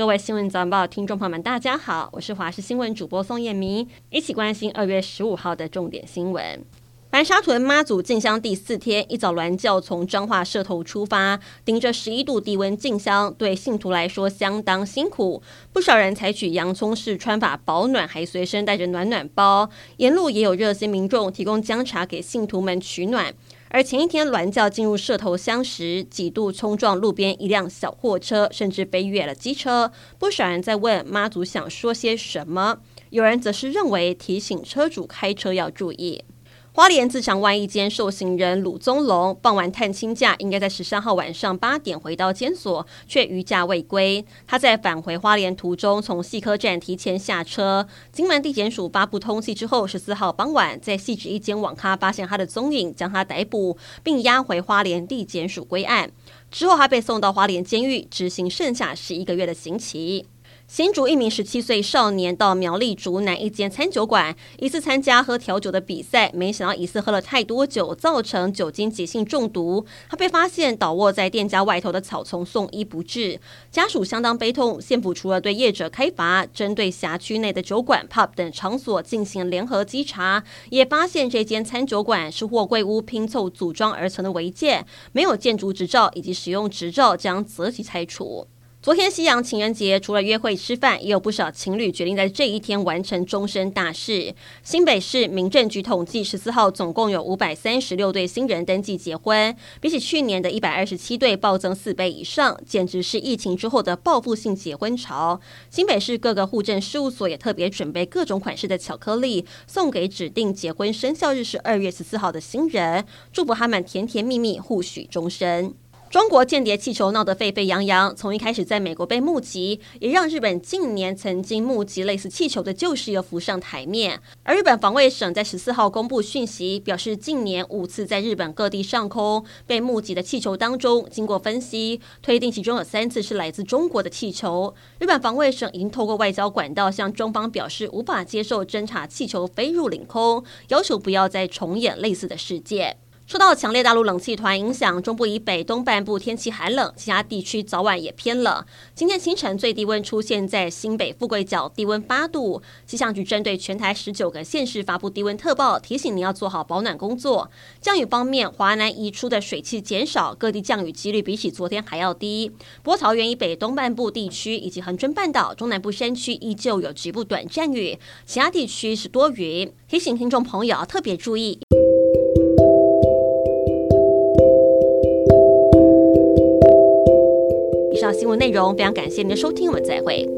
各位新闻早报听众朋友们，大家好，我是华视新闻主播宋燕明，一起关心二月十五号的重点新闻。白沙屯妈祖进香第四天，一早銮轿从彰化社头出发，顶着十一度低温进香，对信徒来说相当辛苦。不少人采取洋葱式穿法保暖，还随身带着暖暖包。沿路也有热心民众提供姜茶给信徒们取暖。而前一天銮轿进入社头乡时，几度冲撞路边一辆小货车，甚至飞越了机车。不少人在问妈祖想说些什么，有人则是认为提醒车主开车要注意。花莲自强湾一间受刑人鲁宗龙傍晚探亲假，应该在十三号晚上八点回到监所，却余假未归。他在返回花莲途中，从细科站提前下车。金门地检署发布通缉之后，十四号傍晚在汐止一间网咖发现他的踪影，将他逮捕，并押回花莲地检署归案。之后，他被送到花莲监狱执行剩下十一个月的刑期。新竹一名十七岁少年到苗栗竹南一间餐酒馆，疑似参加喝调酒的比赛，没想到疑似喝了太多酒，造成酒精急性中毒。他被发现倒卧在店家外头的草丛，送医不治。家属相当悲痛。县府除了对业者开罚，针对辖区内的酒馆、pub 等场所进行联合稽查，也发现这间餐酒馆是货柜屋拼凑组装而成的违建，没有建筑执照以及使用执照，将择期拆除。昨天西洋情人节，除了约会吃饭，也有不少情侣决定在这一天完成终身大事。新北市民政局统计，十四号总共有五百三十六对新人登记结婚，比起去年的一百二十七对暴增四倍以上，简直是疫情之后的报复性结婚潮。新北市各个户政事务所也特别准备各种款式的巧克力，送给指定结婚生效日是二月十四号的新人，祝福他们甜甜蜜蜜，互许终身。中国间谍气球闹得沸沸扬扬，从一开始在美国被目击，也让日本近年曾经目击类似气球的旧事又浮上台面。而日本防卫省在十四号公布讯息，表示近年五次在日本各地上空被目击的气球当中，经过分析推定，其中有三次是来自中国的气球。日本防卫省已经透过外交管道向中方表示，无法接受侦察气球飞入领空，要求不要再重演类似的事件。受到强烈大陆冷气团影响，中部以北东半部天气寒冷，其他地区早晚也偏冷。今天清晨最低温出现在新北富贵角，低温八度。气象局针对全台十九个县市发布低温特报，提醒您要做好保暖工作。降雨方面，华南移出的水汽减少，各地降雨几率比起昨天还要低。不过桃园以北东半部地区以及恒春半岛中南部山区依旧有局部短暂雨，其他地区是多云。提醒听众朋友要特别注意。新闻内容非常感谢您的收听，我们再会。